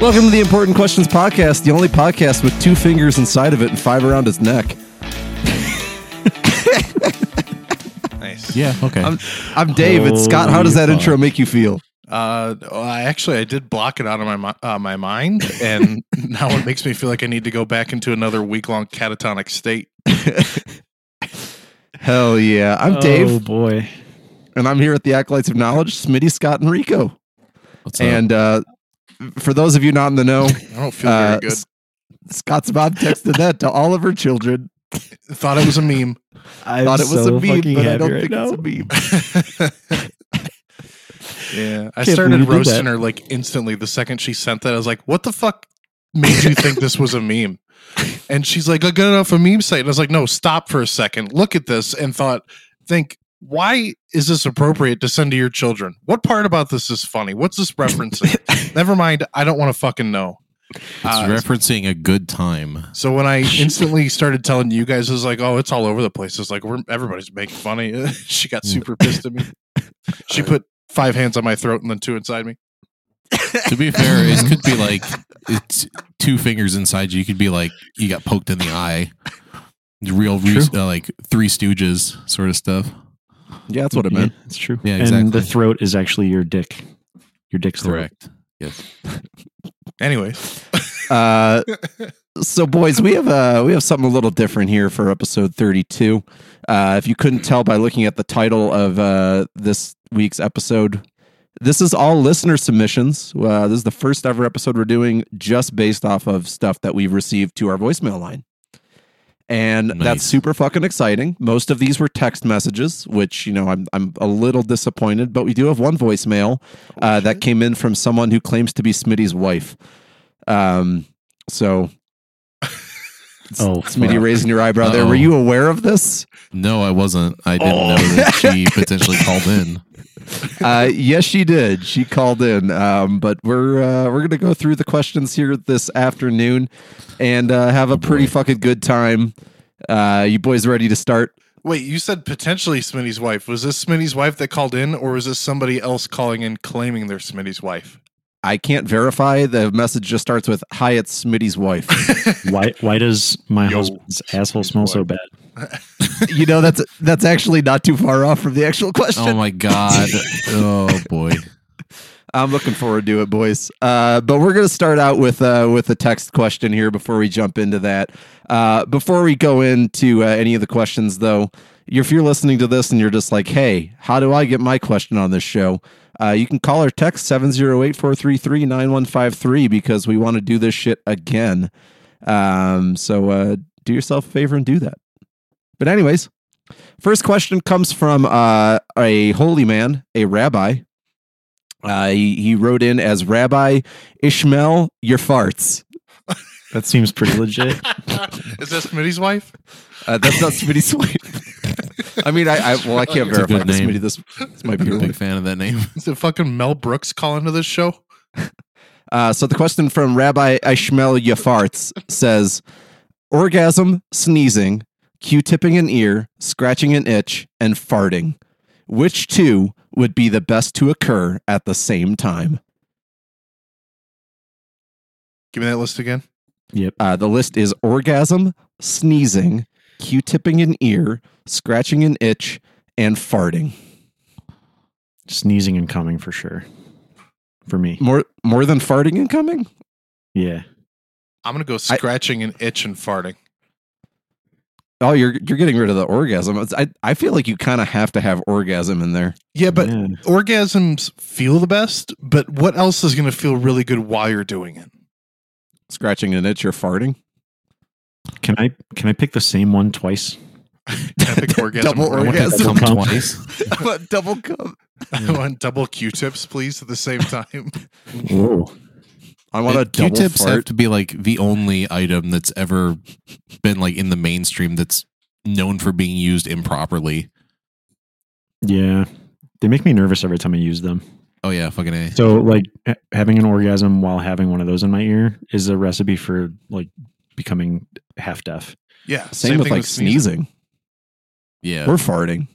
Welcome to the Important Questions Podcast, the only podcast with two fingers inside of it and five around its neck. Nice. Yeah. Okay. I'm, I'm Dave. It's Scott. How does that Holy intro make you feel? Uh, well, I actually I did block it out of my mi- uh, my mind, and now it makes me feel like I need to go back into another week long catatonic state. Hell yeah. I'm Dave. Oh Dave, boy. and I'm here at the Acolytes of Knowledge, Smitty, Scott, and Rico. What's up? And uh, for those of you not in the know, I don't feel uh, very good. S- Scott's mom texted that to all of her children. Thought it was a meme. I Thought it was a meme, but I don't think it's a meme. yeah, I Can't started believe you did roasting her like instantly the second she sent that. I was like, "What the fuck made you think this was a meme?" And she's like, "I got it off a meme site." And I was like, "No, stop for a second. Look at this and thought, think." Why is this appropriate to send to your children? What part about this is funny? What's this referencing? Never mind. I don't want to fucking know. It's Uh, referencing a good time. so when I instantly started telling you guys, it was like, oh, it's all over the place. It's like we're everybody's making funny. she got super pissed at me. She put five hands on my throat and then two inside me. To be fair, it could be like it's two fingers inside you. You could be like you got poked in the eye. Real, re- uh, like Three Stooges sort of stuff. Yeah, that's what it meant. Yeah, it's true. Yeah, And exactly. the throat is actually your dick. Your dick's throat. Correct. Yes. Anyway, Uh, so, boys, we have uh, we have something a little different here for episode thirty-two. Uh, if you couldn't tell by looking at the title of uh, this week's episode, this is all listener submissions. Uh, this is the first ever episode we're doing just based off of stuff that we've received to our voicemail line. And that's super fucking exciting. Most of these were text messages, which you know I'm I'm a little disappointed, but we do have one voicemail uh, that came in from someone who claims to be Smitty's wife. Um, so Oh, Smitty raising your eyebrow there. Were you aware of this? No, I wasn't. I didn't Oh. know that she potentially called in. Uh, yes, she did. She called in. Um, but we're uh, we're gonna go through the questions here this afternoon and uh, have a pretty fucking good time. Uh, you boys ready to start? wait, you said potentially Smitty's wife. Was this Smitty's wife that called in, or was this somebody else calling in claiming they're Smitty's wife? I can't verify. The message just starts with "Hi, it's Smitty's wife." Why why does my Yo, husband's asshole smell so bad? you know that's that's actually not too far off from the actual question. Oh my god. Oh boy. I'm looking forward to it, boys. Uh, but we're going to start out with uh, with a text question here before we jump into that. Uh, before we go into uh, any of the questions, though, if you're listening to this and you're just like, "Hey, how do I get my question on this show?" Uh, you can call or text 708-433-9153 because we want to do this shit again. Um, so uh, do yourself a favor and do that. But anyways, first question comes from uh, a holy man, a rabbi. Uh, he, he wrote in as Rabbi Ishmael, your farts. That seems pretty legit. is that Smitty's wife? Uh, that's not Smitty's wife. I mean, I, I well, I can't It's a verify good this. name. Smitty, this, this might be your Big wife. fan of that name. Is it fucking Mel Brooks calling to this show? Uh, so the question from Rabbi Ishmael Yafarts says, orgasm, sneezing, Q-tipping an ear, scratching an itch, and farting. Which two would be the best to occur at the same time? Give me that list again. Yep. Uh, the list is orgasm, sneezing, Q-tipping an ear, scratching an itch, and farting. Sneezing and coming for sure. For me. More more than farting and coming? Yeah. I'm gonna go scratching and itch and farting. Oh, you're you're getting rid of the orgasm. It's- I I feel like you kind of have to have orgasm in there. Yeah, but Yeah. orgasms feel the best, but what else is going to feel really good while you're doing it? Scratching an itch or farting. Can I can I pick the same one twice? Epic orgasm. Double I want- orgasm. Come Come. twice. Double cum. I want double Q-tips, please, at the same time. Whoa. I want a It- double Q-tips have to be like the only item that's ever been like in the mainstream that's known for being used improperly. Yeah. They make me nervous every time I use them. Oh yeah, fucking a. So like ha- having an orgasm while having one of those in my ear is a recipe for like becoming half deaf. Yeah, Same, with thing like sneezing. Yeah. or farting.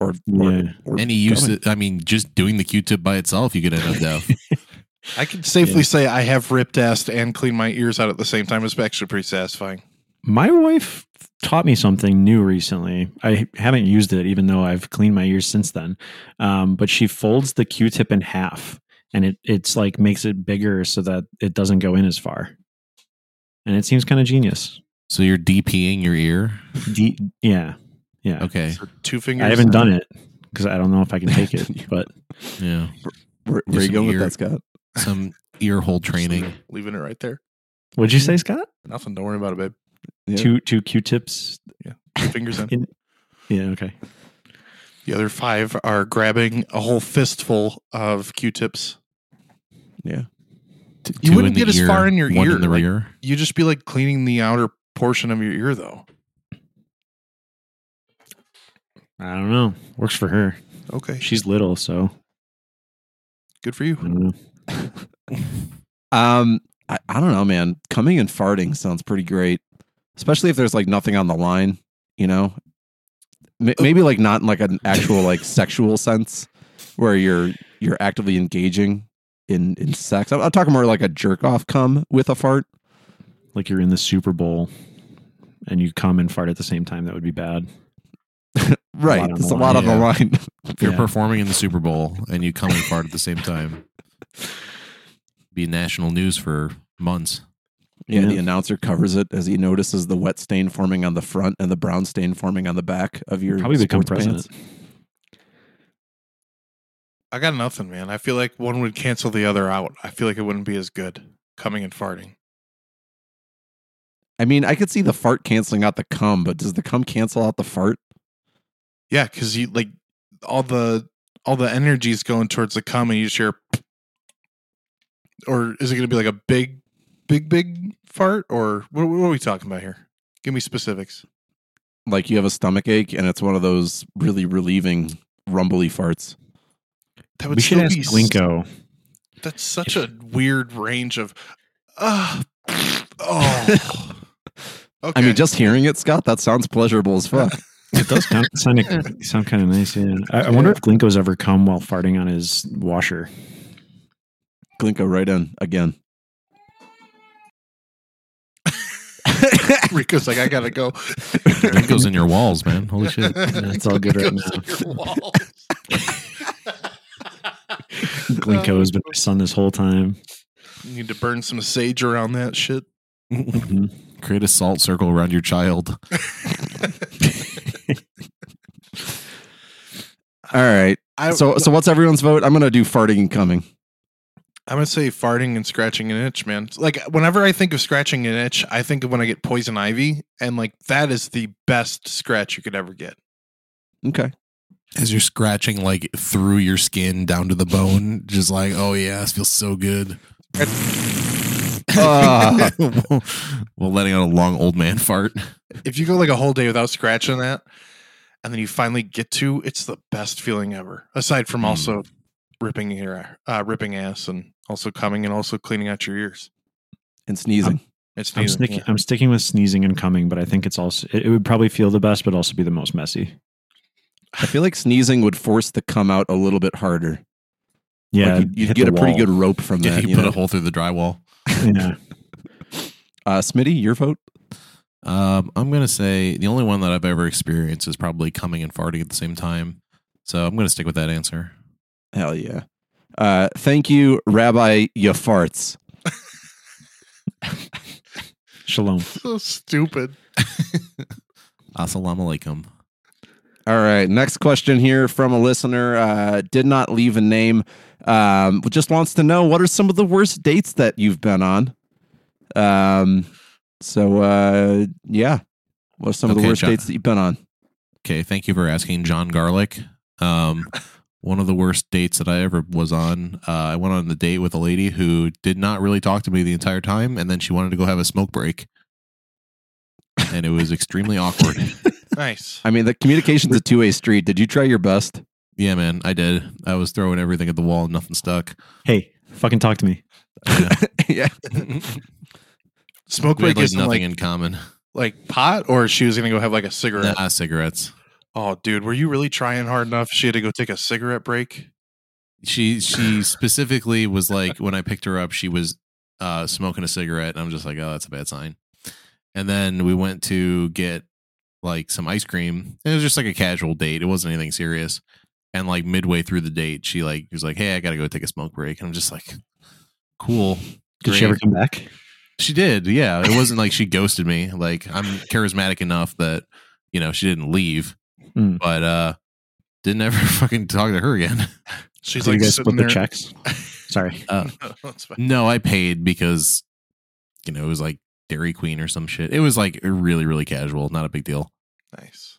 Or, or, Yeah. or Any use, coming. it, I mean, just doing the Q-tip by itself, you could end up deaf. I can safely say I have ripped ass and cleaned my ears out at the same time. It's actually pretty satisfying. My wife taught me something new recently. I haven't used it, even though I've cleaned my ears since then. Um, but she folds the Q-tip in half, and it it's like makes it bigger so that it doesn't go in as far. And it seems kind of genius. So you're DPing your ear? D- yeah, yeah. Okay. So two fingers. I haven't done it because I don't know if I can take it. But Yeah. Where, where are you some going with that, Scott? Some ear hole training. Leaving it right there. what'd you say, mm-hmm. Scott? Nothing. Don't worry about it, babe. Yeah. Two two Q-tips. Two fingers in. In- Yeah. Okay. The other five are grabbing a whole fistful of Q-tips. Yeah. T- You wouldn't in the get as ear, far in your one ear, in the like- rear. You just be like cleaning the outer portion of your ear, though. I don't know. Works for her. Okay, She's little, so good for you. I don't know. Um, I, I don't know, man. Coming and farting sounds pretty great, especially if there's like nothing on the line. You know, M- maybe like not in like an actual like sexual sense where you're you're actively engaging in in sex. I'm, I'm talking more like a jerk off come with a fart. Like you're in the Super Bowl and you come and fart at the same time. That would be bad. Right, lot on there's the a lot line, on the line. If you're Yeah. performing in the Super Bowl and you come and fart at the same time, be national news for months. Yeah, Yeah. the announcer covers it as he notices the wet stain forming on the front and the brown stain forming on the back of your Probably become sports president. pants. I got nothing, man. I feel like one would cancel the other out. I feel like it wouldn't be as good coming and farting. I mean, I could see the fart canceling out the cum, but does the cum cancel out the fart? Yeah, because you like all the all the energy's going towards the cum, and you just hear. Or is it going to be like a big, big, big fart? Or what, what are we talking about here? Give me specifics. Like you have a stomach ache and it's one of those really relieving rumbly farts. That would We should still ask be s- Glinko. That's such a weird range of. Uh, oh. Okay. I mean, just hearing it, Scott, that sounds pleasurable as fuck. It does kind of sound, sound kind of nice. Yeah. I, I wonder if Glinko's ever come while farting on his washer. Glinko right in again. Rico's like, I gotta go. It goes in your walls, man. Holy shit. it's all good right now. in your walls. Glinko has been my son this whole time. You need to burn some sage around that shit. Mhm. Create a salt circle around your child. All right. I, So, so what's everyone's vote? I'm gonna do farting and coming. I'm gonna say farting and scratching an itch, man. Like whenever I think of scratching an itch, I think of when I get poison ivy, and like that is the best scratch you could ever get. Okay. As you're scratching like through your skin down to the bone, just like, oh yeah, this feels so good. Ah. While letting out a long old man fart. If you go like a whole day without scratching that, and then you finally get to, it's the best feeling ever. Aside from Mm. also ripping your uh, ripping ass and also coming and also cleaning out your ears. And sneezing. It's I'm, neither. sticking, yeah. I'm sticking with sneezing and coming, but I think it's also it, it would probably feel the best, but also be the most messy. I feel like sneezing would force the come out a little bit harder. Yeah, Like you'd, you'd get the a pretty good rope from Yeah, that. you You put know? a hole through the drywall. Yeah, Uh, Smitty, your vote? Um, I'm gonna say the only one that I've ever experienced is probably coming and farting at the same time. So I'm gonna stick with that answer. Hell yeah. Uh, thank you, Rabbi Ya Farts. shalom. so stupid. Assalamu alaikum. All right. Next question here from a listener. Uh, did not leave a name. Um, just wants to know what are some of the worst dates that you've been on. Um, so uh, yeah, what are some of the worst John. dates that you've been on? Okay, thank you for asking, John Garlic. Um, one of the worst dates that I ever was on. Uh, I went on the date with a lady who did not really talk to me the entire time, and then she wanted to go have a smoke break, and it was extremely awkward. Nice. I mean, the communication's a two way street. Did you try your best? Yeah, man, I did. I was throwing everything at the wall, and nothing stuck. Hey, fucking talk to me. yeah. Smoke We had break like isn't nothing like, in common. like pot, or she was gonna go have like a cigarette. Nah, cigarettes. Oh, dude, were you really trying hard enough? She had to go take a cigarette break. she she specifically was like when I picked her up, she was uh, smoking a cigarette, and I'm just like, oh, that's a bad sign. And then we went to get like some ice cream. It was just like a casual date. It wasn't anything serious. And like midway through the date, she like was like, "Hey, I gotta go take a smoke break." And I'm just like, "Cool." Did she ever come back? She did, yeah. It wasn't like she ghosted me. Like I'm charismatic enough that you know she didn't leave, Hmm. but uh didn't ever fucking talk to her again. She's Did like you guys split there. the checks? Sorry. Uh, no, I paid because you know it was like Dairy Queen or some shit. It was like really, really casual, not a big deal. Nice.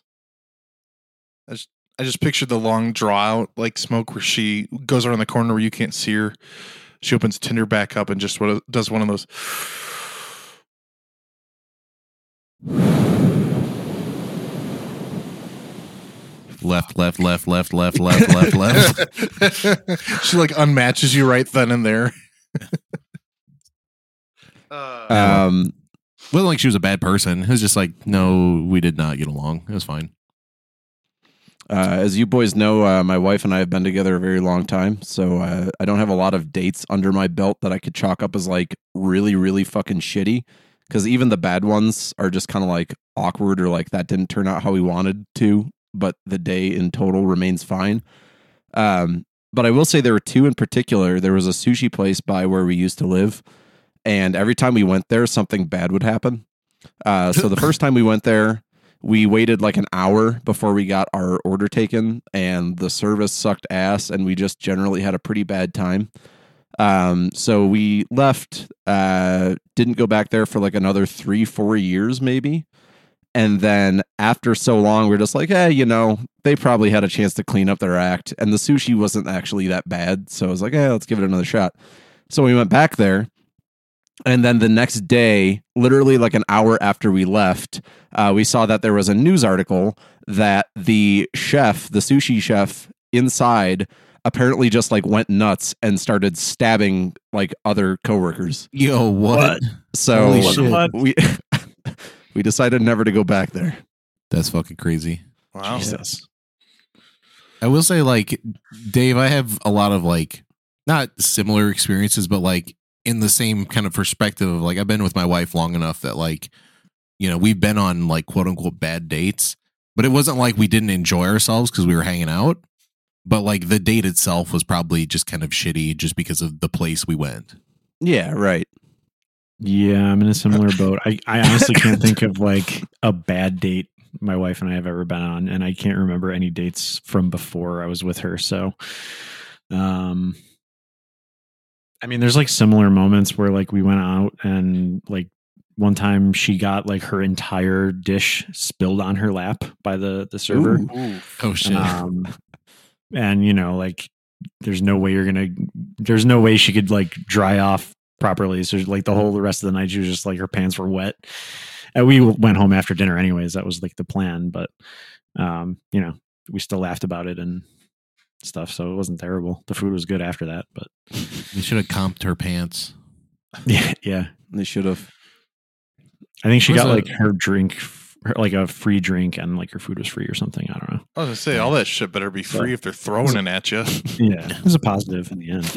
I just I just pictured the long draw out like smoke where she goes around the corner where you can't see her. She opens Tinder back up and just what does one of those. Left, left, left, left, left, left, left, left. she like unmatches you right then and there. uh, Um, wasn't like she was a bad person. It was just like, no, we did not get along. It was fine. uh, as you boys know, uh, my wife and I have been together a very long time, so uh, I don't have a lot of dates under my belt that I could chalk up as like really, really fucking shitty. Because even the bad ones are just kind of like awkward or like that didn't turn out how we wanted to, but the day in total remains fine. Um, but I will say there were two in particular. There was a sushi place by where we used to live, and every time we went there, something bad would happen. Uh, so the first time we went there, we waited like an hour before we got our order taken, and the service sucked ass, and we just generally had a pretty bad time. Um, so we left, uh, didn't go back there for like another three, four years, maybe. And then after so long, we're just like, hey, you know, they probably had a chance to clean up their act. And the sushi wasn't actually that bad. So I was like, hey, let's give it another shot. So we went back there. And then the next day, literally like an hour after we left, uh, we saw that there was a news article that the chef, the sushi chef inside, apparently just like went nuts and started stabbing like other coworkers. Yo, what? So Holy shit. What? we we decided never to go back there. That's fucking crazy. wow. Jesus. I will say, like, Dave, I have a lot of like not similar experiences, but like in the same kind of perspective of like I've been with my wife long enough that like, you know, we've been on like quote unquote bad dates, but it wasn't like we didn't enjoy ourselves because we were hanging out. But like the date itself was probably just kind of shitty just because of the place we went. Yeah, right. Yeah, I'm in a similar boat. I, I honestly can't think of like a bad date my wife and I have ever been on, and I can't remember any dates from before I was with her. So, um, I mean, there's like similar moments where like we went out and like one time she got like her entire dish spilled on her lap by the the server. Ooh. Ooh. Oh shit. Um, and you know, like, there's no way you're gonna. There's no way she could like dry off properly. So like the whole the rest of the night, she was just like her pants were wet. And we went home after dinner, anyways. That was like the plan, but um, you know, we still laughed about it and stuff. So it wasn't terrible. The food was good after that, but you should have comped her pants. yeah, yeah. They should have. I think she got the- like her drink, her, like a free drink, and like her food was free or something. I don't know. I was gonna say all that shit better be free if they're throwing it at you. Yeah, it was a positive in the end.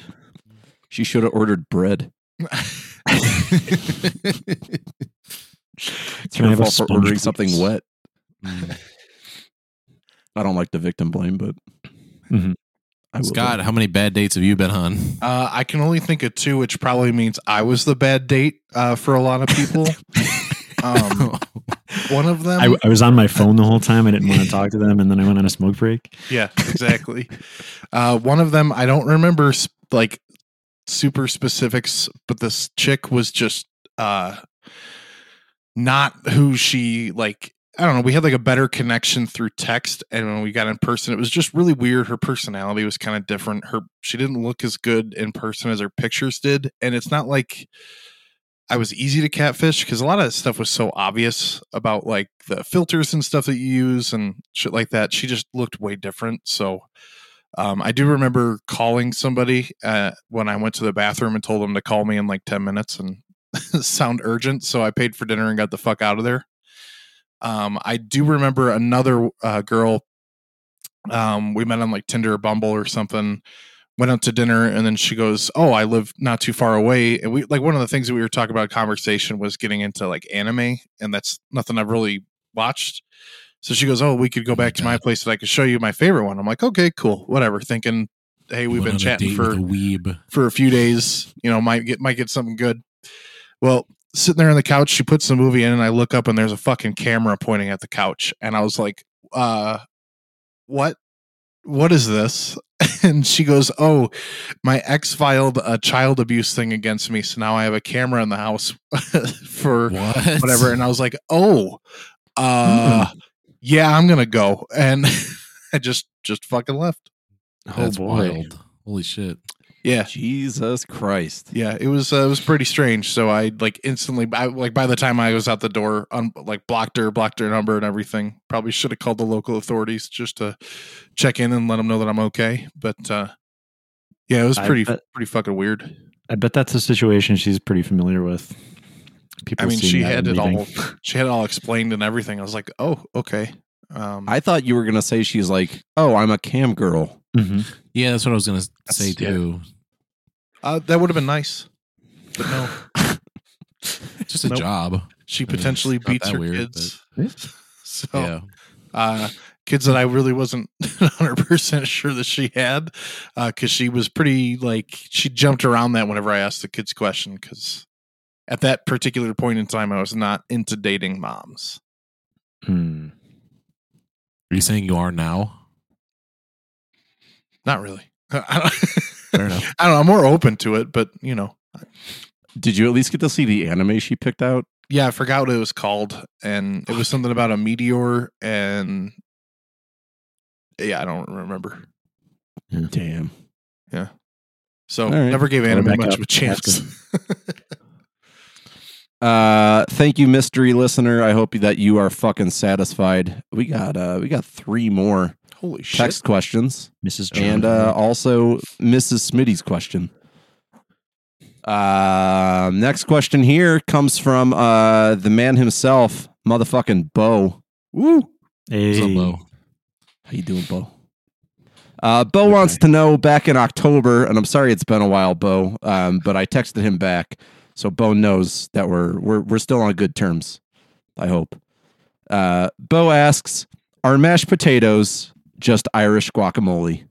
She should have ordered bread. It's Can I her have a fault for sponge, ordering please? something wet. Mm. I don't like the victim blame, but Mhm. I will. Scott, how many bad dates have you been on? Uh, I can only think of two, which probably means I was the bad date uh, for a lot of people. um, one of them, I, I was on my phone the whole time. I didn't want to talk to them, and then I went on a smoke break. yeah, exactly. uh, one of them, I don't remember s- like super specifics, but this chick was just uh, not who she like. I don't know. We had like a better connection through text, and when we got in person, it was just really weird. Her personality was kind of different. Her she didn't look as good in person as her pictures did, and it's not like I was easy to catfish because a lot of stuff was so obvious about like the filters and stuff that you use and shit like that. She just looked way different. So um, I do remember calling somebody uh, when I went to the bathroom and told them to call me in like 10 minutes and sound urgent. So I paid for dinner and got the fuck out of there. Um, I do remember another uh, girl. Um, we met on like Tinder or Bumble or something. went out to dinner and then she goes oh i live not too far away and we like one of the things that we were talking about conversation was getting into like anime and that's nothing i've really watched so she goes oh we could go Oh back to my place and i could show you my favorite one. I'm like okay cool whatever thinking hey we've Went been chatting for a weeb. for a few days you know might get might get something good. Well sitting there on the couch she puts the movie in and i look up and there's a fucking camera pointing at the couch. And i was like uh what what is this? And she goes oh my ex filed a child abuse thing against me so now i have a camera in the house for What? whatever. And i was like oh uh yeah i'm gonna go and i just just fucking left That's oh boy. wild. Holy shit. yeah Jesus Christ. yeah it was uh, it was pretty strange so i like instantly I, like by the time i was out the door un, like blocked her blocked her number and everything probably should have called the local authorities just to check in and let them know that i'm okay but uh yeah it was pretty bet- pretty fucking weird I bet that's a situation she's pretty familiar with. People i mean she had it leaving. all she had it all explained and everything i was like oh okay um I thought you were gonna say she's like, oh, I'm a cam girl. Mhm. Yeah, that's what I was gonna say yeah. too. uh, that would have been nice but no just a Nope. job. she I mean, potentially it's beats her weird, kids so Yeah. uh, kids that I really wasn't 100% sure that she had because she was pretty like she jumped around that whenever I asked the kids question because at that particular point in time I was not into dating moms. Hmm. Are you saying you are now? Not really. I don't, enough. I don't know. I'm more open to it, but you know, Did you at least get to see the anime she picked out? yeah, I forgot what it was called, and it was something about a meteor, and yeah, I don't remember. Damn. Yeah. So right. never gave anime much up. of a chance. Uh, thank you, mystery listener. I hope that you are fucking satisfied. We got uh, we got three more Holy shit! text questions. Mrs. and uh, also Mrs. Smitty's question. Uh, next question here comes from uh, the man himself, motherfucking Bo. Woo! hey, What's up, Bo? How you doing, Bo? Uh, Bo wants to know back in October, and I'm sorry it's been a while, Bo, um, but I texted him back, so Bo knows that we're we're we're still on good terms. I hope. Uh, Bo asks, "Are mashed potatoes just Irish guacamole?"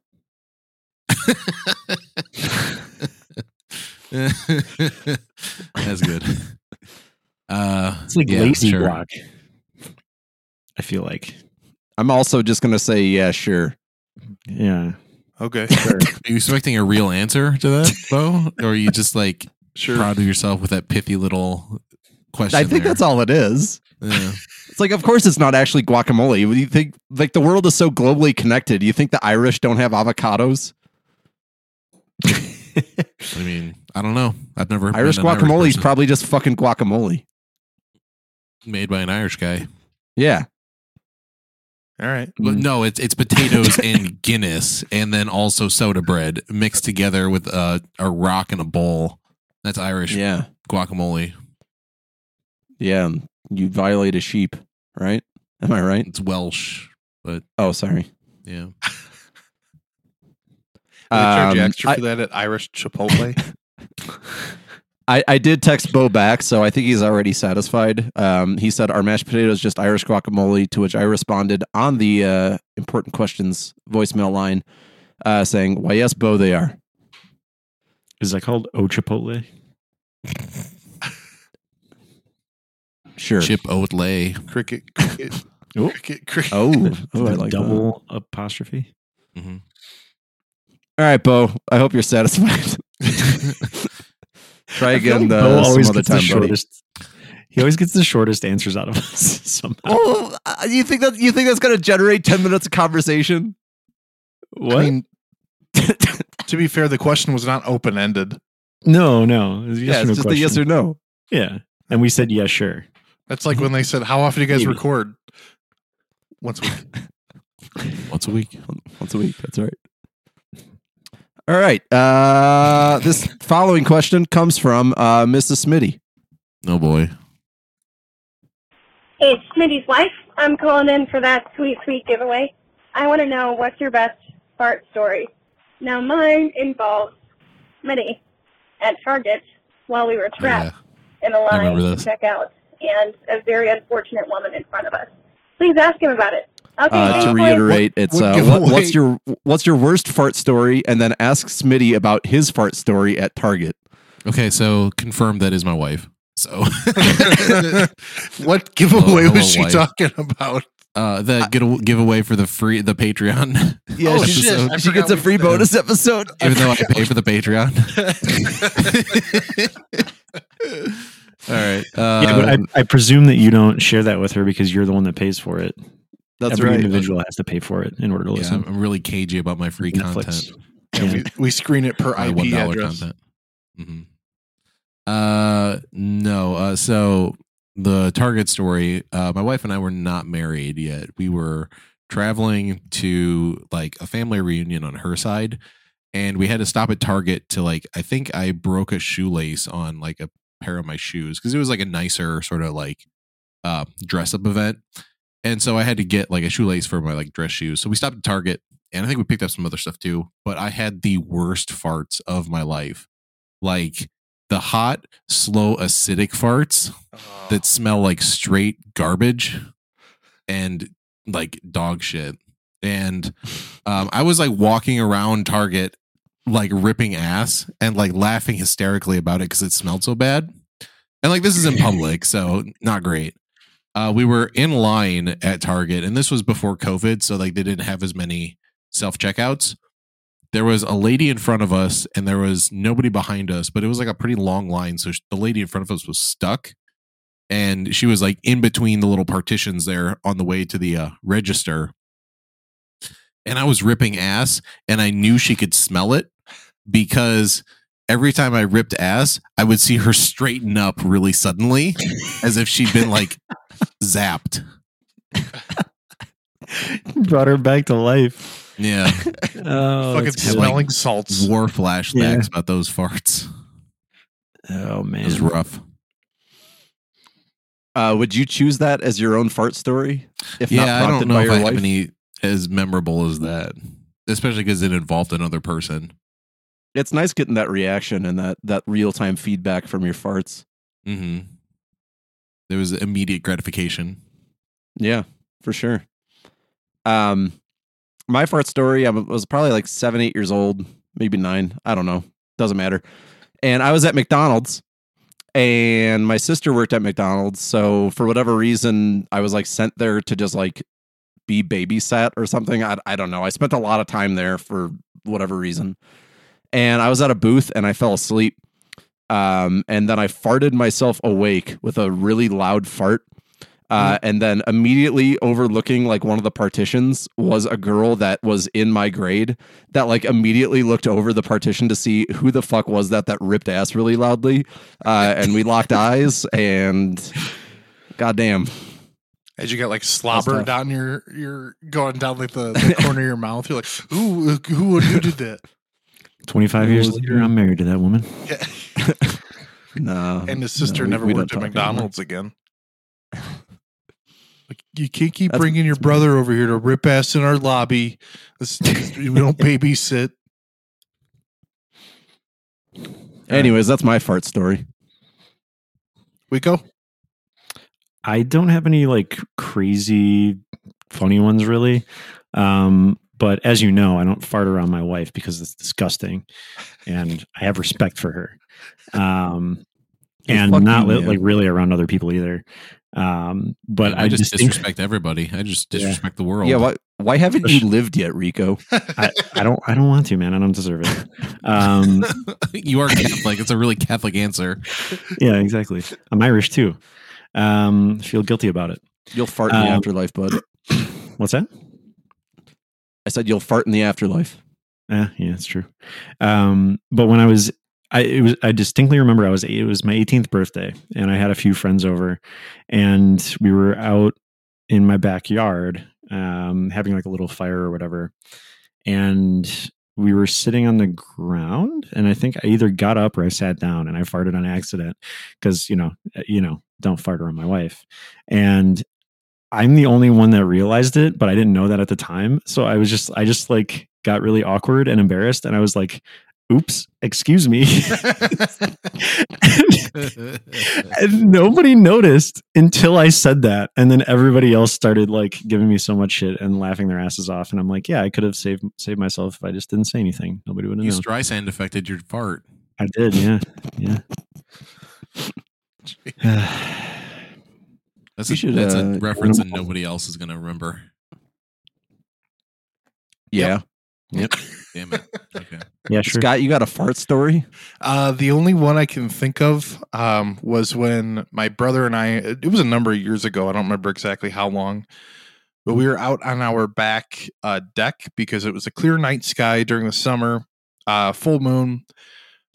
That's good. Uh, it's like yeah, lazy sure. block. I feel like, I'm also just gonna say, yeah, sure. yeah, okay, sure. Are you expecting a real answer to that, Bo? Or are you just like sure. proud of yourself with that pithy little question? I think there? that's all it is. Yeah. It's like, of course, it's not actually guacamole. You think like the world is so globally connected? You think the Irish don't have avocados? I mean, I don't know. I've never been Irish guacamole is probably just fucking guacamole. made by an Irish guy. Yeah, All right. But mm. no, it's it's potatoes and Guinness, and then also soda bread mixed together with a a rock and a bowl. That's Irish yeah, guacamole. yeah. You violate a sheep, right? Am I right? It's Welsh, but Oh, sorry. yeah. They charge you Um, extra I- for that at Irish Chipotle. I, I did text Bo back, so I think he's already satisfied. Um, he said, "Are mashed potatoes just Irish guacamole?" To which I responded on the uh, important questions voicemail line, uh, saying, "Why, yes, Bo, they are." Is that called O Chipotle? Sure. Chip Oatley. cricket, cricket, Oh. cricket, cricket. Oh, oh, I like that. double apostrophe. hmm All right, Bo. I hope you're satisfied. Try again like uh, Bo always some other the time, buddy. shortest. He always gets the shortest answers out of us somehow. Oh, uh, you think that you think that's going to generate ten minutes of conversation? What? I mean, to be fair, the question was not open ended. no, no. It yes yeah, or no it's just a yes or no. Yeah, and we said yes, sure. That's like when they said, "How often do you guys Maybe. record?" Once a week. Once a week. Once a week. That's right. All right. Uh, this following question comes from uh, Mrs. Smitty. Oh boy. Hey, it's Smitty's wife. I'm calling in for that sweet, sweet giveaway. I want to know what's your best fart story. Now mine involves Smitty at Target while we were trapped in a line remember to this. check out, and a very unfortunate woman in front of us. Please ask him about it. Okay, Uh, to boys. reiterate, it's what uh, what, what's your what's your worst fart story, and then ask Smitty about his fart story at Target. Okay, so confirm that is my wife. So what giveaway Hello, was she wife. talking about? Uh the get a, giveaway for the free the Patreon. Yeah, Oh, she, shit, she gets a free did that. bonus episode. Even though I pay for the Patreon. All right. Uh, yeah, but I, I presume that you don't share that with her because you're the one that pays for it. That's Every right. individual has to pay for it in order to yeah, listen. I'm really cagey about my free Netflix. content. Yeah, we, we screen it per IP $1 address. content. hmm Uh, no. Uh, so the Target story. Uh, my wife and I were not married yet. We were traveling to like a family reunion on her side, and we had to stop at Target to like. I think I broke a shoelace on like a pair of my shoes because it was like a nicer sort of like uh, dress up event. And so I had to get like a shoelace for my like dress shoes. So we stopped at Target and I think we picked up some other stuff too. But I had the worst farts of my life. Like the hot, slow, acidic farts Oh. that smell like straight garbage and like dog shit. And um, I was like walking around Target, like ripping ass and like laughing hysterically about it because it smelled so bad. And like this is in public, so not great. Uh, we were in line at Target, and this was before COVID, so like they didn't have as many self checkouts. There was a lady in front of us, and there was nobody behind us, but it was like a pretty long line. So the lady in front of us was stuck, and she was like in between the little partitions there on the way to the uh, register. And I was ripping ass, and I knew she could smell it because every time I ripped ass, I would see her straighten up really suddenly, as if she'd been like zapped. Brought her back to life. Yeah, Oh, Fucking that's good. smelling salts. war flashbacks Yeah. about those farts. Oh It was man. rough. Uh, would you choose that as your own fart story? If yeah, not I don't know if I wife? have any as memorable as that, especially because it involved another person. It's nice getting that reaction and that that real time feedback from your farts. hmm There was immediate gratification. Yeah, for sure. Um, my fart story. I was probably like seven, eight years old, maybe nine. I don't know. Doesn't matter. And I was at McDonald's, and my sister worked at McDonald's. So for whatever reason, I was like sent there to just like be babysat or something. I I don't know. I spent a lot of time there for whatever reason, and I was at a booth and I fell asleep. Um, and then I farted myself awake with a really loud fart. Uh, and then immediately overlooking like one of the partitions was a girl that was in my grade that like immediately looked over the partition to see who the fuck was that that ripped ass really loudly. Uh, and we locked eyes and goddamn. As you get like slobber down your your going down like the, the corner of your mouth, you're like, "Ooh, who who did that?" 25 years later, I'm married to that woman. Yeah. No. And his sister no, we- never we don't worked at talk anymore. McDonald's again. Like you can't keep That's- bringing your brother over here to rip ass in our lobby. This, we don't babysit. Anyways, that's my fart story. We go. I don't have any like crazy funny ones really. Um, but as you know, I don't fart around my wife because it's disgusting and I have respect for her. Um, Hey, and fuck not you, like really around other people either. Um, but I, I, just just think disrespect everybody. I just Yeah. disrespect the world. Yeah, why why haven't you lived yet, Rico? I, I don't I don't want to, man. I don't deserve it. Um, you are Catholic. It's a really Catholic answer. yeah, exactly. I'm Irish too. Um, feel guilty about it. You'll fart in the Um, afterlife, bud. What's that? I said you'll fart in the afterlife. Yeah, yeah, it's true. Um, but when I was, I was, I distinctly remember I was, it was my 18th birthday, and I had a few friends over, and we were out in my backyard, um, having like a little fire or whatever, and we were sitting on the ground, and I think I either got up or I sat down, and I farted on accident because you know, you know, don't fart around my wife, and I'm the only one that realized it, but I didn't know that at the time. So I was just, I just like got really awkward and embarrassed, and I was like, "Oops, excuse me." and nobody noticed until I said that, and then everybody else started like giving me so much shit and laughing their asses off. And I'm like, "Yeah, I could have saved saved myself if I just didn't say anything. Nobody would have you known." dry sand affected your fart. I did, yeah, yeah. That's a, should, that's uh, a reference that nobody else is going to remember. Yeah. Damn it. Okay. yeah, sure. Scott, you got a fart story? Uh, the only one I can think of um, was when my brother and I, it was a number of years ago. I don't remember exactly how long, but we were out on our back uh, deck because it was a clear night sky during the summer, uh, full moon.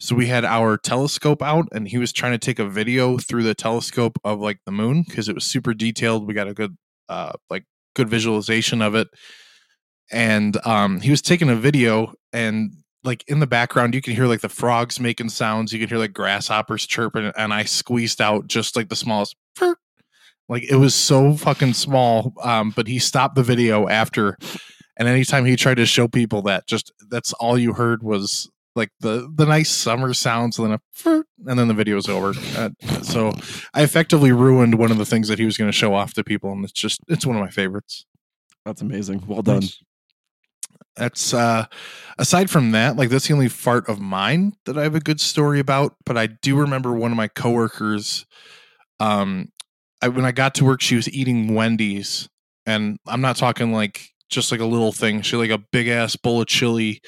So we had our telescope out, and he was trying to take a video through the telescope of like the moon because it was super detailed. We got a good, uh, like, good visualization of it. And um, he was taking a video, and like in the background you can hear like the frogs making sounds you can hear like grasshoppers chirping and i squeezed out just like the smallest like it was so fucking small um but he stopped the video after and anytime he tried to show people that just that's all you heard was like the the nice summer sounds and then a and then the video was over uh, so i effectively ruined one of the things that he was going to show off to people and it's just it's one of my favorites That's amazing. Well done. Nice. That's uh aside from that like that's the only fart of mine that i have a good story about but i do remember one of my coworkers um I, when i got to work she was eating wendy's and i'm not talking like just like a little thing. She had, like a big ass bowl of chili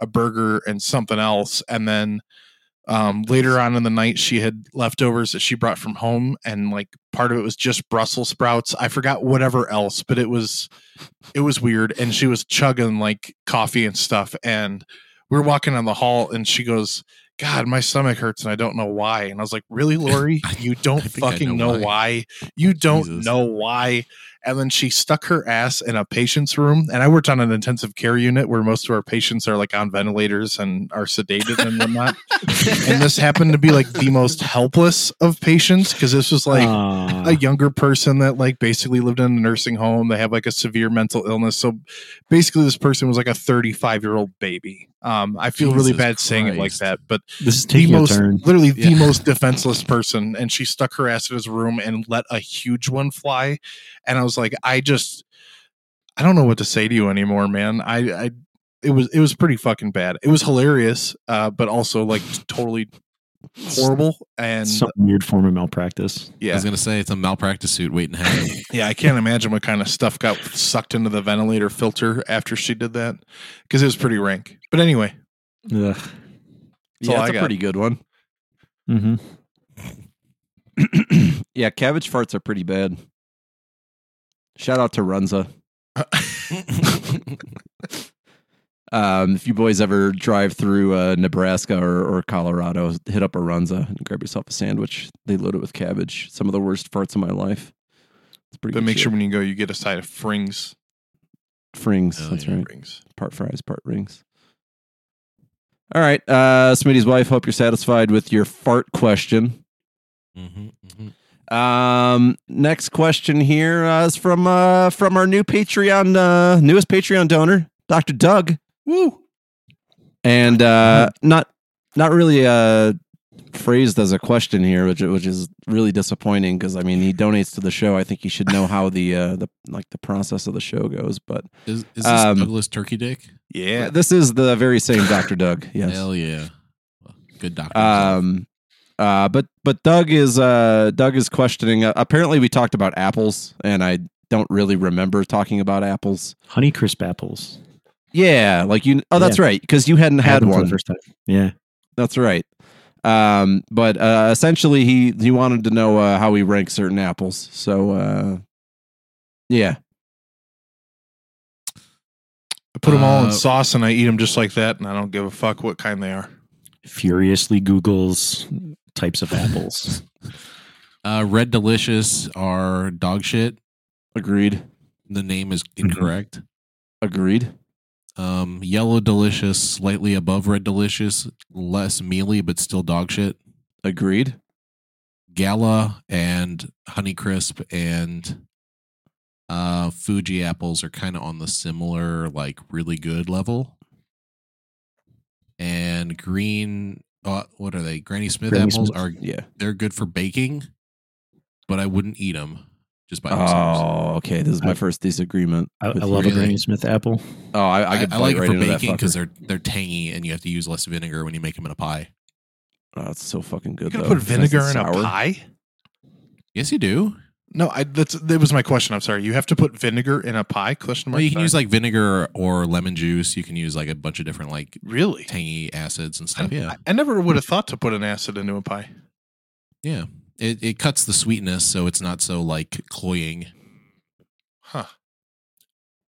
a burger and something else and then um, later on in the night she had leftovers that she brought from home and like part of it was just brussels sprouts. I forgot whatever else but it was it was weird and she was chugging like coffee and stuff and we were walking down the hall and she goes god my stomach hurts and i don't know why and i was like really lori you don't I think I fucking know know why. why. you don't Jesus. know why and then she stuck her ass in a patient's room and i worked on an intensive care unit where most of our patients are like on ventilators and are sedated and whatnot and this happened to be like the most helpless of patients because this was like a younger person that like basically lived in a nursing home. They have like a severe mental illness. So basically, this person was like a 35 year old baby. Um, I feel really Jesus bad saying it like that, but this is the most, turn. literally the most defenseless person, and she stuck her ass in his room and let a huge one fly. And I was like, I just, I don't know what to say to you anymore, man. I, I, it was, it was pretty fucking bad. It was hilarious, uh, but also like totally horrible. And Some weird form of malpractice. Yeah, I was going to say it's a malpractice suit waiting to happen. Yeah, I can't imagine what kind of stuff got sucked into the ventilator filter after she did that because it was pretty rank. But anyway, Ugh. all yeah, I it's a got. pretty good one. hmm yeah, cabbage farts are pretty bad. Shout out to Runza. Um, if you boys ever drive through uh, Nebraska or, or Colorado, hit up a Runza and grab yourself a sandwich. They load it with cabbage. Some of the worst farts of my life. It's pretty. but good make shit. sure when you go, you get a side of frings. frings. Hell that's yeah. right. Frings. Part fries, part rings. All right, uh, Smitty's wife. Hope you're satisfied with your fart question. Mhm, mhm. Um, next question here uh, is from uh, from our new Patreon, uh, newest Patreon donor, Dr. Doug. Woo! and uh not not really uh phrased as a question here which which is really disappointing because i mean he donates to the show i think he should know how the uh the like the process of the show goes but Is, is this Um, Douglas Turkey Dick? Yeah. this is the very same dr doug yes Hell yeah. Well, Good doctor. um uh but but doug is uh doug is questioning uh, apparently we talked about apples and i don't really remember talking about apples Honey crisp apples. Yeah like you oh that's Yeah. right because you hadn't I had them for one the first time. Yeah. That's right. Um, but uh, essentially, he he wanted to know uh, how we rank certain apples. So, uh, yeah, I put them all in Uh, sauce and I eat them just like that, and I don't give a fuck what kind they are. Furiously Googles types of apples. uh, Red Delicious are dog shit. agreed, The name is Mm-hmm. incorrect. agreed. Um, Yellow Delicious, slightly above Red Delicious, less mealy, but still dog shit. Agreed. Gala and Honeycrisp and uh, Fuji apples are kind of on the similar, like really good level. and green. Uh, what are they? Granny Smith Granny apples Smith. are Yeah. they're good for baking, but I wouldn't eat them just by themselves. Oh, okay. This is my I- first disagreement. I, I you. love a Really? Granny Smith apple. Oh, I, I, I, could I bite like right it for baking because they're they're tangy and you have to use less vinegar when you make them in a pie. Oh, it's so fucking good. You good. gonna though. put It's nice vinegar and in a pie? Yes, you do. No, I that's that was my question. I'm sorry. You have to put vinegar in a pie? Question mark. Well, you can Sorry. use like vinegar or lemon juice. You can use like a bunch of different like really. tangy acids and stuff. Yeah, I, I never would have thought to put an acid into a pie. yeah. It it cuts the sweetness so it's not so like cloying. Huh.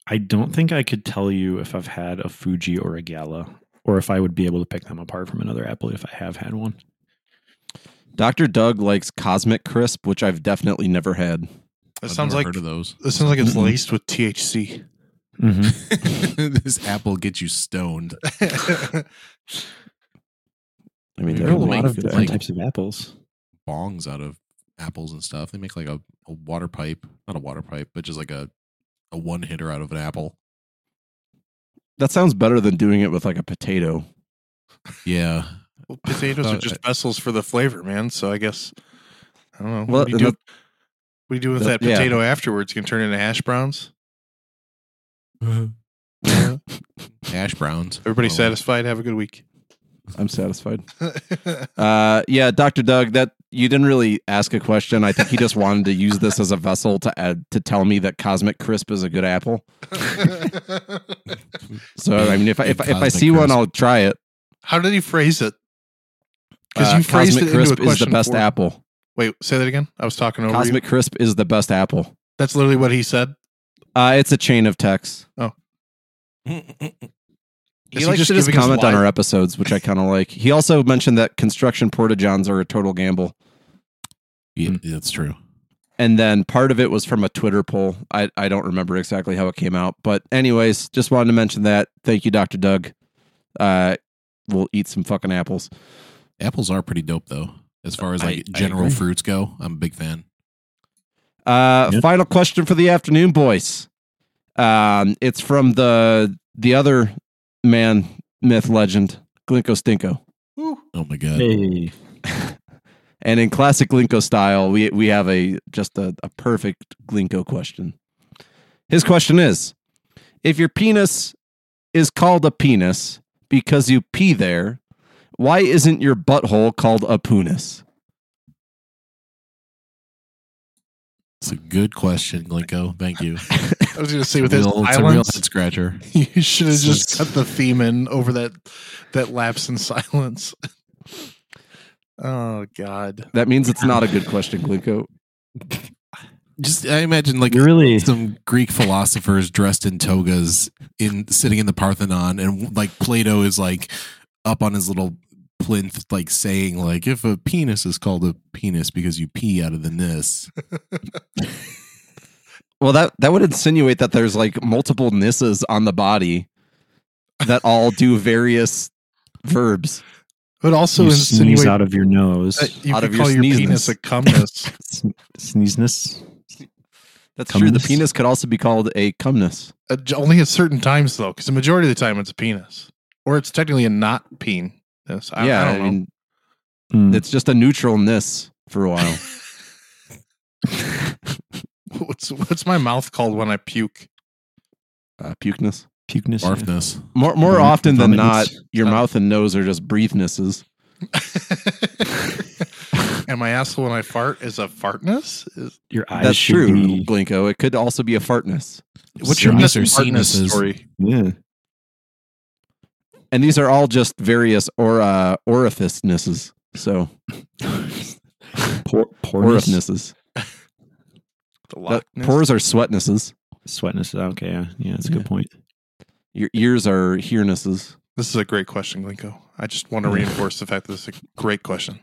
I don't think I could tell you if I've had a Fuji or a Gala, or if I would be able to pick them apart from another apple if I have had one. Dr. Doug likes Cosmic Crisp, which I've definitely never had. It I've sounds never like heard of those. it sounds like it's laced with THC. Mm-hmm. this apple gets you stoned. I mean, There There are a lot of different like- types of apples. Bongs out of apples and stuff. They make like a, a water pipe, not a water pipe, but just like a a one hitter out of an apple. that sounds better than doing it with like a potato. Yeah, well, potatoes are just vessels for the flavor, man. So I guess I don't know. Well, what do you do? that- What do you do with that- that yeah. potato afterwards? You can turn it into hash browns. hash browns. Everybody Oh, satisfied? Have a good week. I'm satisfied. Uh, yeah, Dr. Doug, that you didn't really ask a question. I think he just wanted to use this as a vessel to add to tell me that Cosmic Crisp is a good apple. So I mean, if I if, I- if I Cosmic see one, I'll try it. How did he phrase it? Because Uh, you phrased Cosmic it into Crisp a is the question best for- apple. Wait, say that again. I was talking over Cosmic you. Crisp is the best apple. That's literally what he said. Uh, it's a chain of texts. Is He he likes just to just comment on our episodes, which I kind of like. He also mentioned that construction porta johns are a total gamble. yeah, that's true. And then part of it was from a Twitter poll. I, I don't remember exactly how it came out. But, anyways, just wanted to mention that. Thank you, Dr. Doug. Uh, we'll eat some fucking apples. Apples are pretty dope though. As far as like I general agree. fruits go, I'm a big fan. Uh, Yep. Final question for the afternoon, boys. Um, it's from the the other man, myth, legend, Glinko Stinko. Oh my god. Hey, And in classic Glinko style, we we have a just a, a perfect Glinko question. His question is: If your penis is called a penis because you pee there, why isn't your butthole called a poonis? It's a good question, Glinko. Thank you. I was going to say with it's his a real, it's a real head scratcher. you should have just cut the theme in over that that lapse in silence. oh God! That means it's not a good question, Glinko. Just I imagine like really some Greek philosophers dressed in togas in sitting in the Parthenon, and like Plato is like up on his little plinth, like saying like if a penis is called a penis because you pee out of the nis. Well, that that would insinuate that there's like multiple nisses on the body that all do various verbs. But also you insinuate sneeze out of your nose. that you out could of your call your sneezeness. penis a cumnus. S- Sneezeness. That's true. The penis could also be called a cumnus. Uh, only at certain times though, because the majority of the time it's a penis, or it's technically a not penis. I, yeah, I I, don't know. mean, Mm. it's just a neutralness for a while. what's what's my mouth called when I puke? uh, pukeness. Pukeness. yeah. Barfness. More more Vom- often than not, your Oh. mouth and nose are just breathenesses. and my asshole when I fart is a fartness. Is, Your eyes That's true, be- Glinko. It could also be a fartness. what's your Sinus best or fartness story? yeah. And these are all just various or uh, orificenesses. So Por- orificenesses. The pores are sweatnesses. Sweatnesses. Okay. Yeah. Yeah. That's a Yeah. good point. Your ears are hearnesses. This is a great question, Glinko. I just want to reinforce the fact that it's a great question.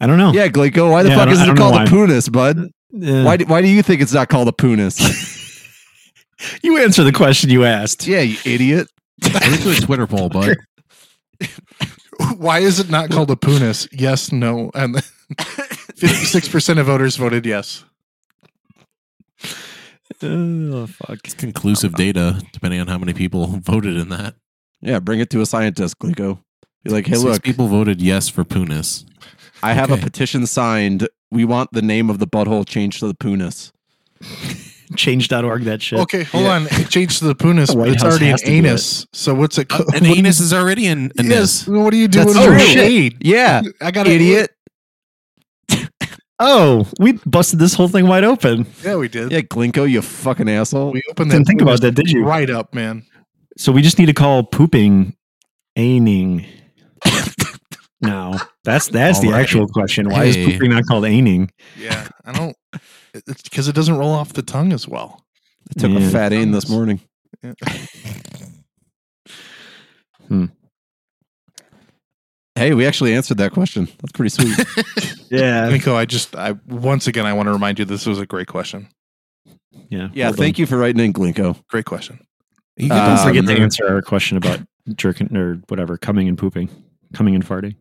I don't know. Yeah, Glinko. Why the Yeah, fuck is it called a why. poonis, bud? Yeah. Why do, why do you think it's not called a poonis? you answer the question you asked? yeah, you idiot. Let's do a Twitter poll, bud. Why is it not called a poonis? Yes, no, and fifty-six percent of voters voted yes. Oh fuck. It's conclusive data, depending on how many people voted in that. Yeah, bring it to a scientist, Glinko. Be like, hey, Six look, people voted yes for Poonis. I have a petition signed. We want the name of the butthole changed to the poonis. Change.org that shit. Okay, hold on. It changed to the poonis, The but White it's House already an has to do anus. So what's it? Uh, called? An anus is already in, in Yes. this. What are you doing? That's with true. Shit. shade? Yeah, I got idiot. Oh, we busted this whole thing wide open. Yeah, we did. Yeah, Glinko, you fucking asshole. We opened that. Didn't think about that, did you? Right up, man. So we just need to call pooping aining. now that's that's the All right. actual question. Why is pooping not called aining? Yeah, I don't. It's because it doesn't roll off the tongue as well. I took a fat aim this morning. Yeah. Hey, we actually answered that question. That's pretty sweet. Yeah, Glinko, I just, I once again, I want to remind you this was a great question. yeah, yeah, thank you for writing in, Glinko. Great question. You Don't Um, forget to answer our question about jerking or whatever, coming and pooping, coming and farting.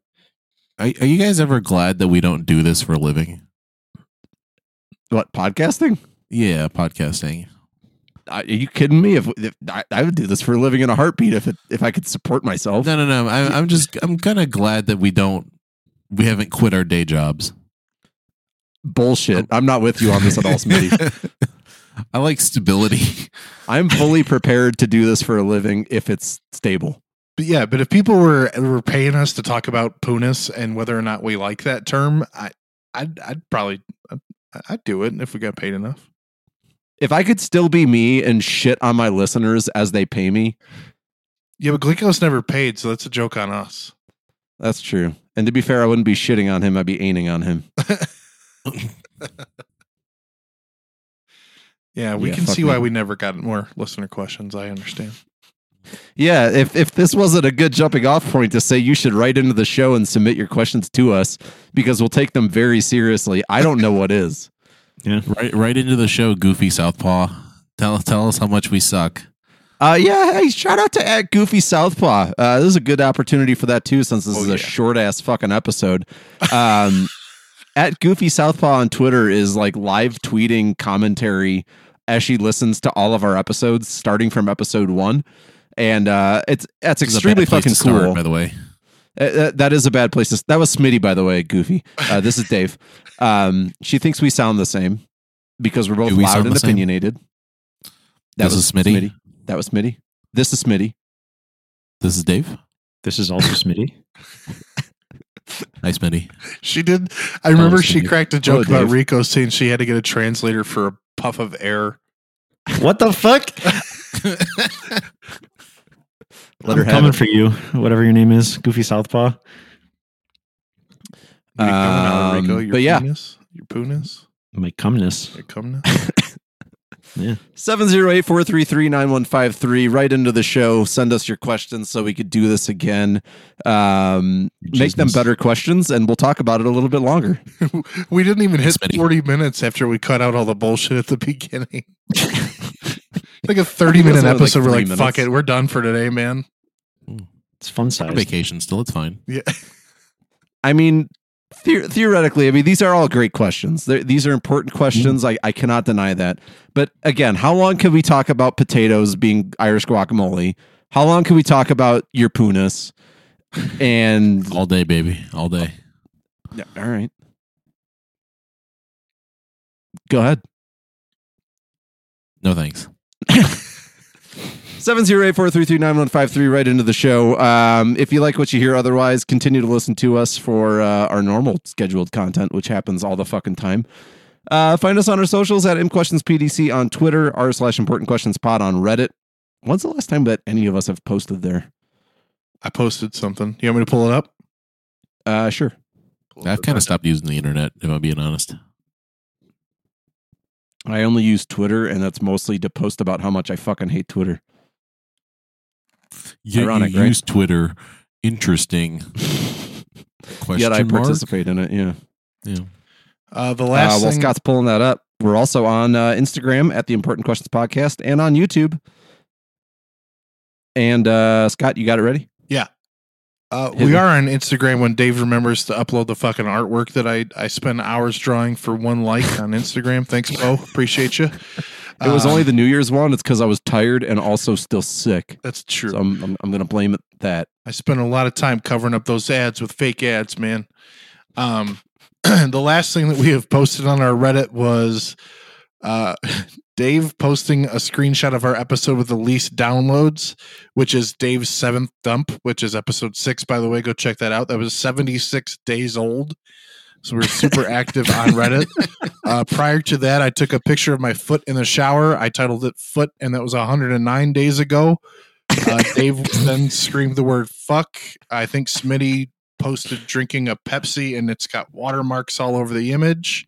Are, are you guys ever glad that we don't do this for a living? What podcasting? Yeah, podcasting. Are you kidding me? If, if I, I would do this for a living in a heartbeat if it, if I could support myself. No, no, no. I, I'm just, I'm kind of glad that we don't, we haven't quit our day jobs. Bullshit. I'm not with you on this at all, Smitty. I like stability. I'm fully prepared to do this for a living if it's stable. But yeah, but if people were were paying us to talk about poonis and whether or not we like that term, I, I'd, I'd probably, I'd, do it if we got paid enough. If I could still be me and shit on my listeners as they pay me, Yeah, but Glinko's never paid, so that's a joke on us. that's true. And to be fair, I wouldn't be shitting on him. I'd be aining on him. Yeah, we Yeah, can see me. why we never got more listener questions. I understand. Yeah, if if this wasn't a good jumping off point to say you should write into the show and submit your questions to us because we'll take them very seriously, I don't know what is. Yeah, right, right into the show, Goofy Southpaw. Tell, tell us how much we suck. Uh, yeah, hey, shout out to at Goofy Southpaw. Uh, this is a good opportunity for that too, since this Oh, is yeah. a short ass fucking episode. Um, at Goofy Southpaw on Twitter is like live tweeting commentary as she listens to all of our episodes, starting from episode one, and uh, it's that's This extremely bad fucking start, cool. by the way. Uh, uh, that is a bad place to. That was Smitty, by the way. Goofy. Uh, this is Dave. Um, she thinks we sound the same because we're both we loud and the same? opinionated. This is Smitty. That was Smitty. This is Smitty. This is Dave. This is also Smitty. nice, Smitty. She did. I remember Hello, she cracked a joke Hello, about Dave. Rico saying she had to get a translator for a puff of air. what the fuck? Let her I'm have coming it. for you, whatever your name is, Goofy Southpaw. You Um, Rico? Your but yeah. penis? Your poonis? My cumness. Your cumness? 708-433-9153 right into the show send us your questions so we could do this again um, make them better questions and we'll talk about it a little bit longer we didn't even hit Smitty. 40 minutes after we cut out all the bullshit at the beginning. like a 30 It was minute only like episode. we're like, minutes. fuck it. We're done for today, man. Hmm. It's fun On size. vacation still, it's fine. Yeah. i mean the- theoretically i mean these are all great questions They're, these are important hmm. questions I, I cannot deny that but again how long can we talk about potatoes being irish guacamole how long can we talk about your poonis and All day, baby. All day. Oh, yeah, all right go ahead No thanks. 708-433-9153 right into the show um, if you like what you hear otherwise continue to listen to us for uh, our normal scheduled content which happens all the fucking time uh, find us on our socials at ImpQuestionsPDC on twitter r slash important questions pod on reddit when's the last time that any of us have posted there I posted something. You want me to pull it up? uh, sure I've kind of stopped using the internet, if I'm being honest. I only use twitter and that's mostly to post about how much i fucking hate twitter Yeah, Ironic, you right? use Twitter. Interesting. Question yet i mark? participate in it yeah Yeah. Uh, the Uh, last while thing. Scott's pulling that up, we're also on uh, Instagram at the Important Questions Podcast and on YouTube. And uh, Scott, you got it ready? Uh, we are on Instagram when Dave remembers to upload the fucking artwork that I, I spend hours drawing for one like on Instagram. Thanks, Bo. Appreciate you. It was Um, only the New Year's one. It's because I was tired and also still sick. That's true. So I'm I'm, I'm gonna blame it that. I spent a lot of time covering up those ads with fake ads, man. Um, the last thing that we have posted on our Reddit was uh, Dave posting a screenshot of our episode with the least downloads, which is Dave's seventh dump, which is episode six, by the way. Go check that out. That was 76 days old. So we're super active on Reddit. Uh, prior to that, I took a picture of my foot in the shower. I titled it Foot, and that was 109 days ago. Uh, Dave then screamed the word fuck. I think Smitty posted drinking a Pepsi and it's got watermarks all over the image.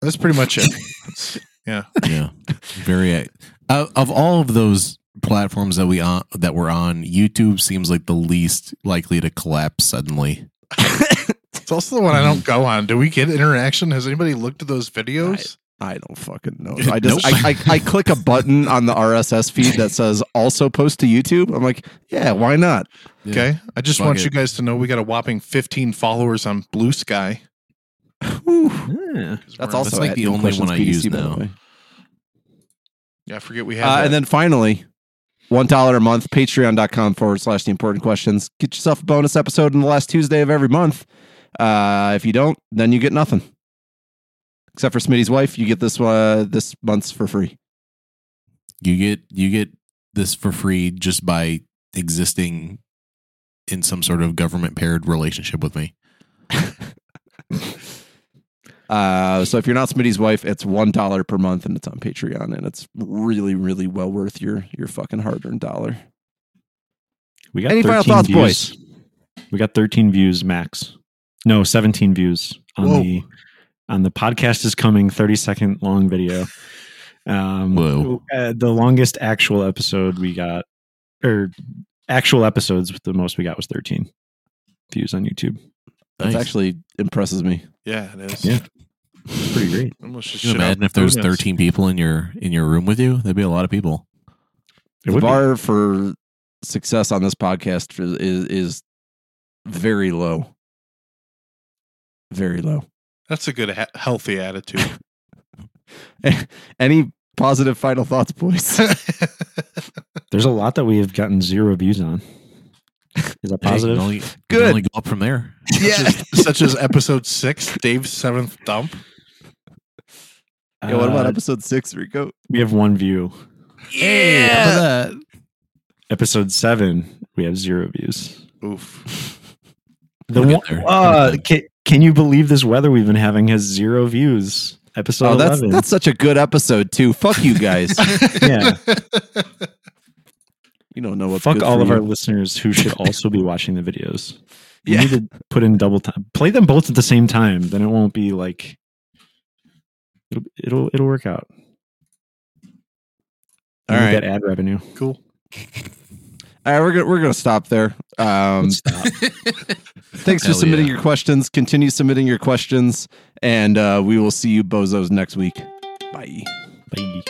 That's pretty much it. It's- yeah. yeah, very. Uh, of all of those platforms that we on that we're on, YouTube seems like the least likely to collapse suddenly. It's also the one I don't go on. Do we get interaction? Has anybody looked at those videos? I don't fucking know. I just Nope. I, I, I click a button on the RSS feed that says also post to YouTube. I'm like, yeah, why not? Okay. I just Fuck want it. you guys to know we got a whopping 15 followers on Bluesky. Whew. Yeah. 'Cause That's we're- also like the only one I use PDC, by now. Yeah, I forget we had Uh, that. and then finally, one dollar a month, patreon.com forward slash the important questions. Get yourself a bonus episode in the last Tuesday of every month. Uh, if you don't, then you get nothing. Except for Smitty's wife, you get this uh, this month's for free. You get you get this for free just by existing in some sort of government paired relationship with me. Uh, so if you're not Smitty's wife, it's one dollar per month, and it's on Patreon, and it's really, really well worth your your fucking hard earned dollar. We got Any final 13 thoughts, views. boys? We got 13 views max. No, 17 views on Whoa. the on the podcast is coming 30 second long video. Um, Whoa. uh, the longest actual episode we got, or actual episodes, the most we got was 13 views on YouTube. That actually impresses me. yeah, it is. Yeah. Pretty great. Almost just Can you shit out imagine if there was bonus. 13 people in your in your room with you? That'd be a lot of people. It the would be. bar for success on this podcast is, is is very low. Very low. That's a good, ha- healthy attitude. Any positive final thoughts, boys? There's a lot that we have gotten zero views on. Is that Hey, you positive? can only, you can Good. only go up from there. such, as, such as episode six, Dave's seventh dump. yeah, what about Uh, episode six, Rico? we have one view. Yeah. Episode seven, we have zero views. Oof. The We'll one, uh, can, can you believe this weather we've been having has zero views? Episode Oh, that's 11. that's such a good episode too. Fuck you guys. Yeah. you don't know what's Fuck good all for of you. our listeners who should also be watching the videos. You Yeah. need to put in double time. Play them both at the same time. Then it won't be like it'll it'll it'll work out. All You get ad revenue. cool. All right, we're gonna we're gonna stop there. Um, Let's stop. thanks for submitting yeah. your questions. Continue submitting your questions, and uh, we will see you bozos next week. Bye. Bye.